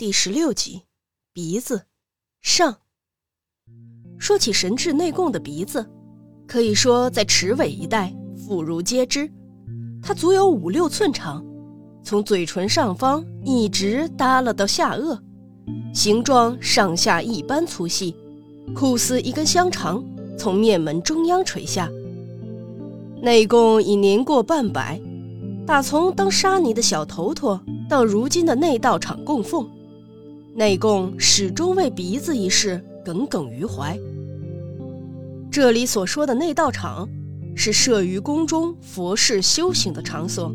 第十六集，鼻子上。说起神智内供的鼻子，可以说在池尾一带妇孺皆知。它足有五六寸长，从嘴唇上方一直耷拉到下颚，形状上下一般粗细，酷似一根香肠从面门中央垂下。内供已年过半百，打从当沙弥的小头头到如今的内道场供奉。内供始终为鼻子一事耿耿于怀。这里所说的内道场，是设于宫中佛事修行的场所。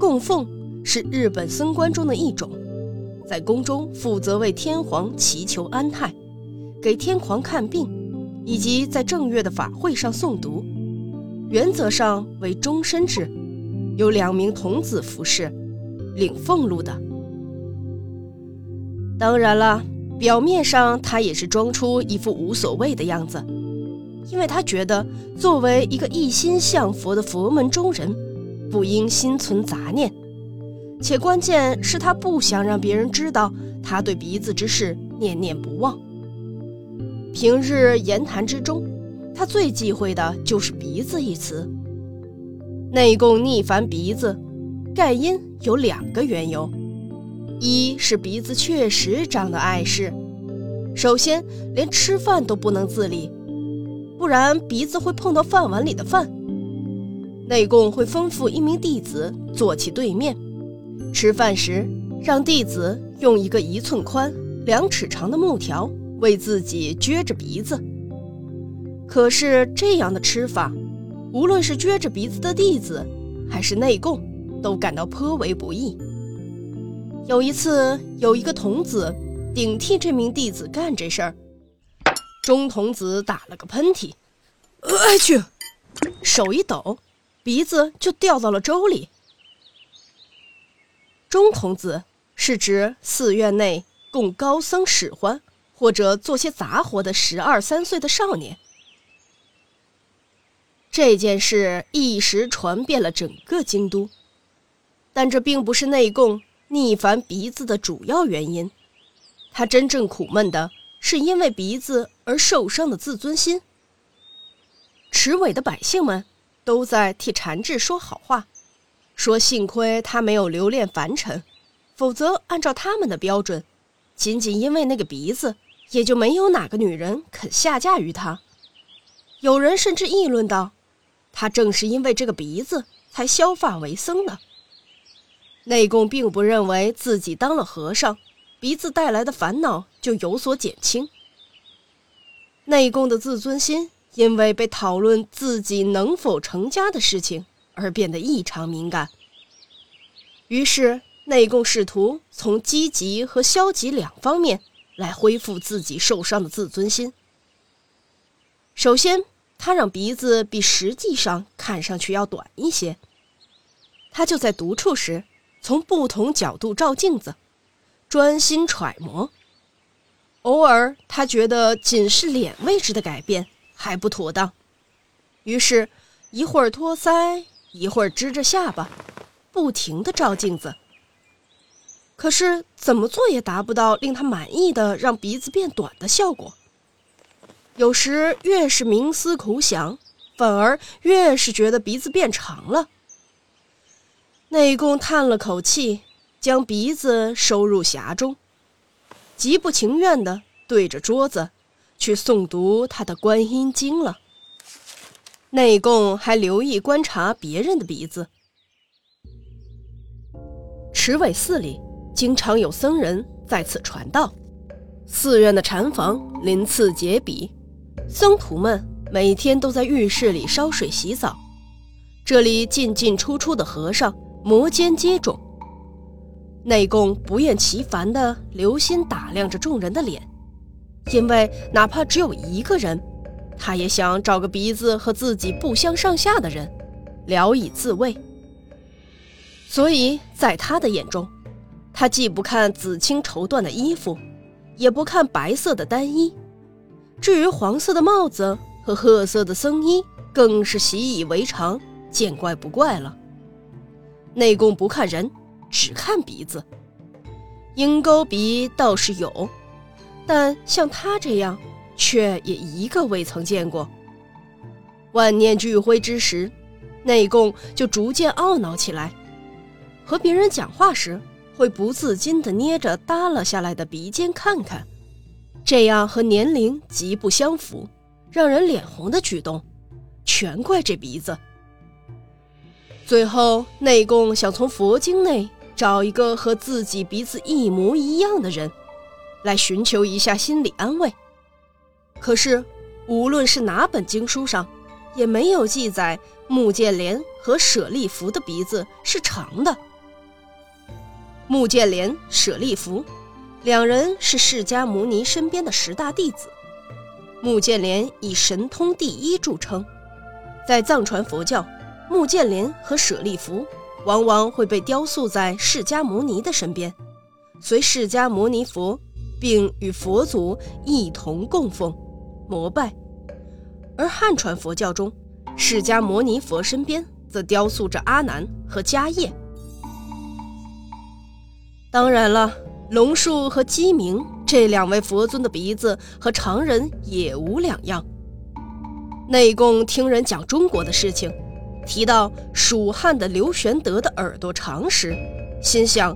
供奉是日本僧官中的一种，在宫中负责为天皇祈求安泰，给天皇看病，以及在正月的法会上诵读。原则上为终身制，有两名童子服侍，领俸禄的。当然了，表面上他也是装出一副无所谓的样子，因为他觉得作为一个一心向佛的佛门中人，不应心存杂念，且关键是他不想让别人知道他对鼻子之事念念不忘。平日言谈之中，他最忌讳的就是“鼻子”一词。内供逆烦鼻子，盖因有两个缘由。一是鼻子确实长得碍事，首先连吃饭都不能自理，不然鼻子会碰到饭碗里的饭。内供会吩咐一名弟子坐其对面，吃饭时让弟子用一个一寸宽、两尺长的木条为自己撅着鼻子。可是这样的吃法，无论是撅着鼻子的弟子，还是内供，都感到颇为不易。有一次，有一个童子顶替这名弟子干这事儿，中童子打了个喷嚏，哎去，手一抖，鼻子就掉到了粥里。中童子是指寺院内供高僧使唤或者做些杂活的十二三岁的少年。这件事一时传遍了整个京都，但这并不是内供。逆烦鼻子的主要原因，他真正苦闷的是因为鼻子而受伤的自尊心。池尾的百姓们都在替禅智说好话，说幸亏他没有留恋凡尘，否则按照他们的标准，仅仅因为那个鼻子，也就没有哪个女人肯下嫁于他。有人甚至议论道：“他正是因为这个鼻子，才削发为僧的。”内供并不认为自己当了和尚，鼻子带来的烦恼就有所减轻。内供的自尊心因为被讨论自己能否成家的事情而变得异常敏感。于是，内供试图从积极和消极两方面来恢复自己受伤的自尊心。首先，他让鼻子比实际上看上去要短一些。他就在独处时。从不同角度照镜子，专心揣摩。偶尔，他觉得仅是脸位置的改变还不妥当，于是，一会儿托腮，一会儿支着下巴，不停地照镜子。可是，怎么做也达不到令他满意的让鼻子变短的效果。有时，越是冥思苦想，反而越是觉得鼻子变长了。内供叹了口气，将鼻子收入匣中，极不情愿地对着桌子去诵读他的《观音经》了。内供还留意观察别人的鼻子。池尾寺里经常有僧人在此传道，寺院的禅房鳞次栉比，僧徒们每天都在浴室里烧水洗澡，这里进进出出的和尚。摩肩接踵，内供不厌其烦地留心打量着众人的脸，因为哪怕只有一个人，他也想找个鼻子和自己不相上下的人，聊以自慰。所以在他的眼中，他既不看紫青绸缎的衣服，也不看白色的单衣，至于黄色的帽子和褐色的僧衣，更是习以为常，见怪不怪了。内供不看人，只看鼻子，鹰钩鼻倒是有，但像他这样，却也一个未曾见过。万念俱灰之时，内贡就逐渐懊恼起来，和别人讲话时会不自禁地捏着耷拉下来的鼻尖看看，这样和年龄极不相符、让人脸红的举动，全怪这鼻子。最后，内贡想从佛经内。找一个和自己鼻子一模一样的人，来寻求一下心理安慰。可是，无论是哪本经书上，也没有记载穆建连和舍利弗的鼻子是长的。穆建连、舍利弗两人是释迦牟尼身边的十大弟子。穆建连以神通第一著称，在藏传佛教，穆建林和舍利弗。往往会被雕塑在释迦牟尼的身边，随释迦牟尼佛，并与佛祖一同供奉、膜拜。而汉传佛教中，释迦牟尼佛身边则雕塑着阿难和迦叶。当然了，龙树和鸡鸣这两位佛尊的鼻子和常人也无两样。内供听人讲中国的事情。提到蜀汉的刘玄德的耳朵长时，心想，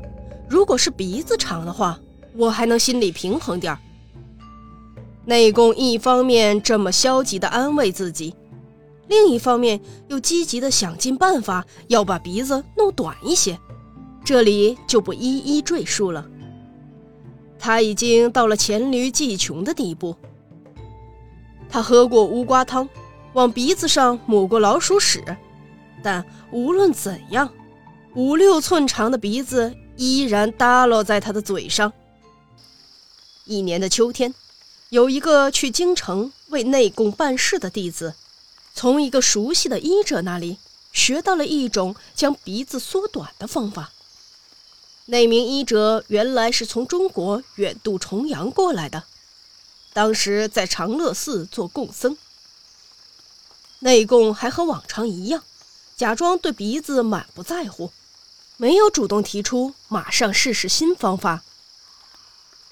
如果是鼻子长的话，我还能心里平衡点儿。内功一方面这么消极的安慰自己，另一方面又积极的想尽办法要把鼻子弄短一些，这里就不一一赘述了。他已经到了黔驴技穷的地步。他喝过乌瓜汤，往鼻子上抹过老鼠屎。但无论怎样，五六寸长的鼻子依然耷落在他的嘴上。一年的秋天，有一个去京城为内供办事的弟子，从一个熟悉的医者那里学到了一种将鼻子缩短的方法。那名医者原来是从中国远渡重洋过来的，当时在长乐寺做供僧。内供还和往常一样。假装对鼻子满不在乎，没有主动提出马上试试新方法，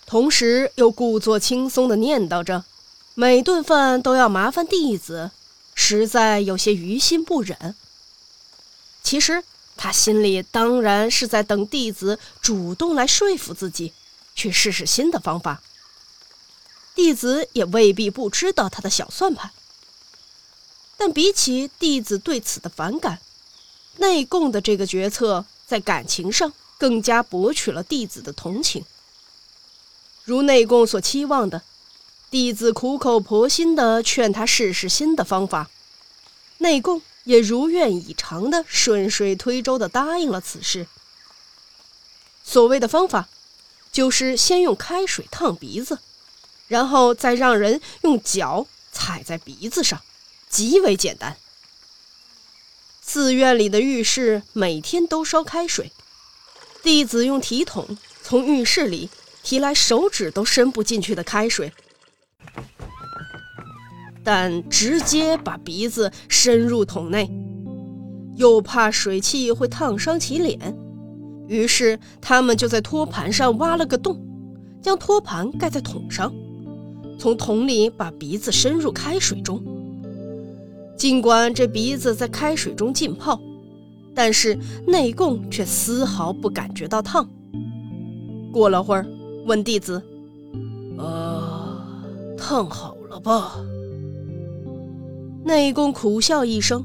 同时又故作轻松地念叨着：“每顿饭都要麻烦弟子，实在有些于心不忍。”其实他心里当然是在等弟子主动来说服自己，去试试新的方法。弟子也未必不知道他的小算盘。但比起弟子对此的反感，内供的这个决策在感情上更加博取了弟子的同情。如内供所期望的，弟子苦口婆心地劝他试试新的方法，内供也如愿以偿地顺水推舟地答应了此事。所谓的方法，就是先用开水烫鼻子，然后再让人用脚踩在鼻子上。极为简单。寺院里的浴室每天都烧开水，弟子用提桶从浴室里提来手指都伸不进去的开水，但直接把鼻子伸入桶内，又怕水汽会烫伤其脸，于是他们就在托盘上挖了个洞，将托盘盖在桶上，从桶里把鼻子伸入开水中。尽管这鼻子在开水中浸泡，但是内供却丝毫不感觉到烫。过了会儿，问弟子：“呃，烫好了吧？”内供苦笑一声，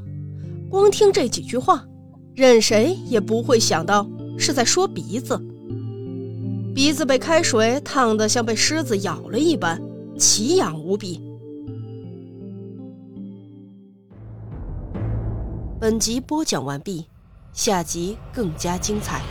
光听这几句话，任谁也不会想到是在说鼻子。鼻子被开水烫得像被狮子咬了一般，奇痒无比。本集播讲完毕，下集更加精彩。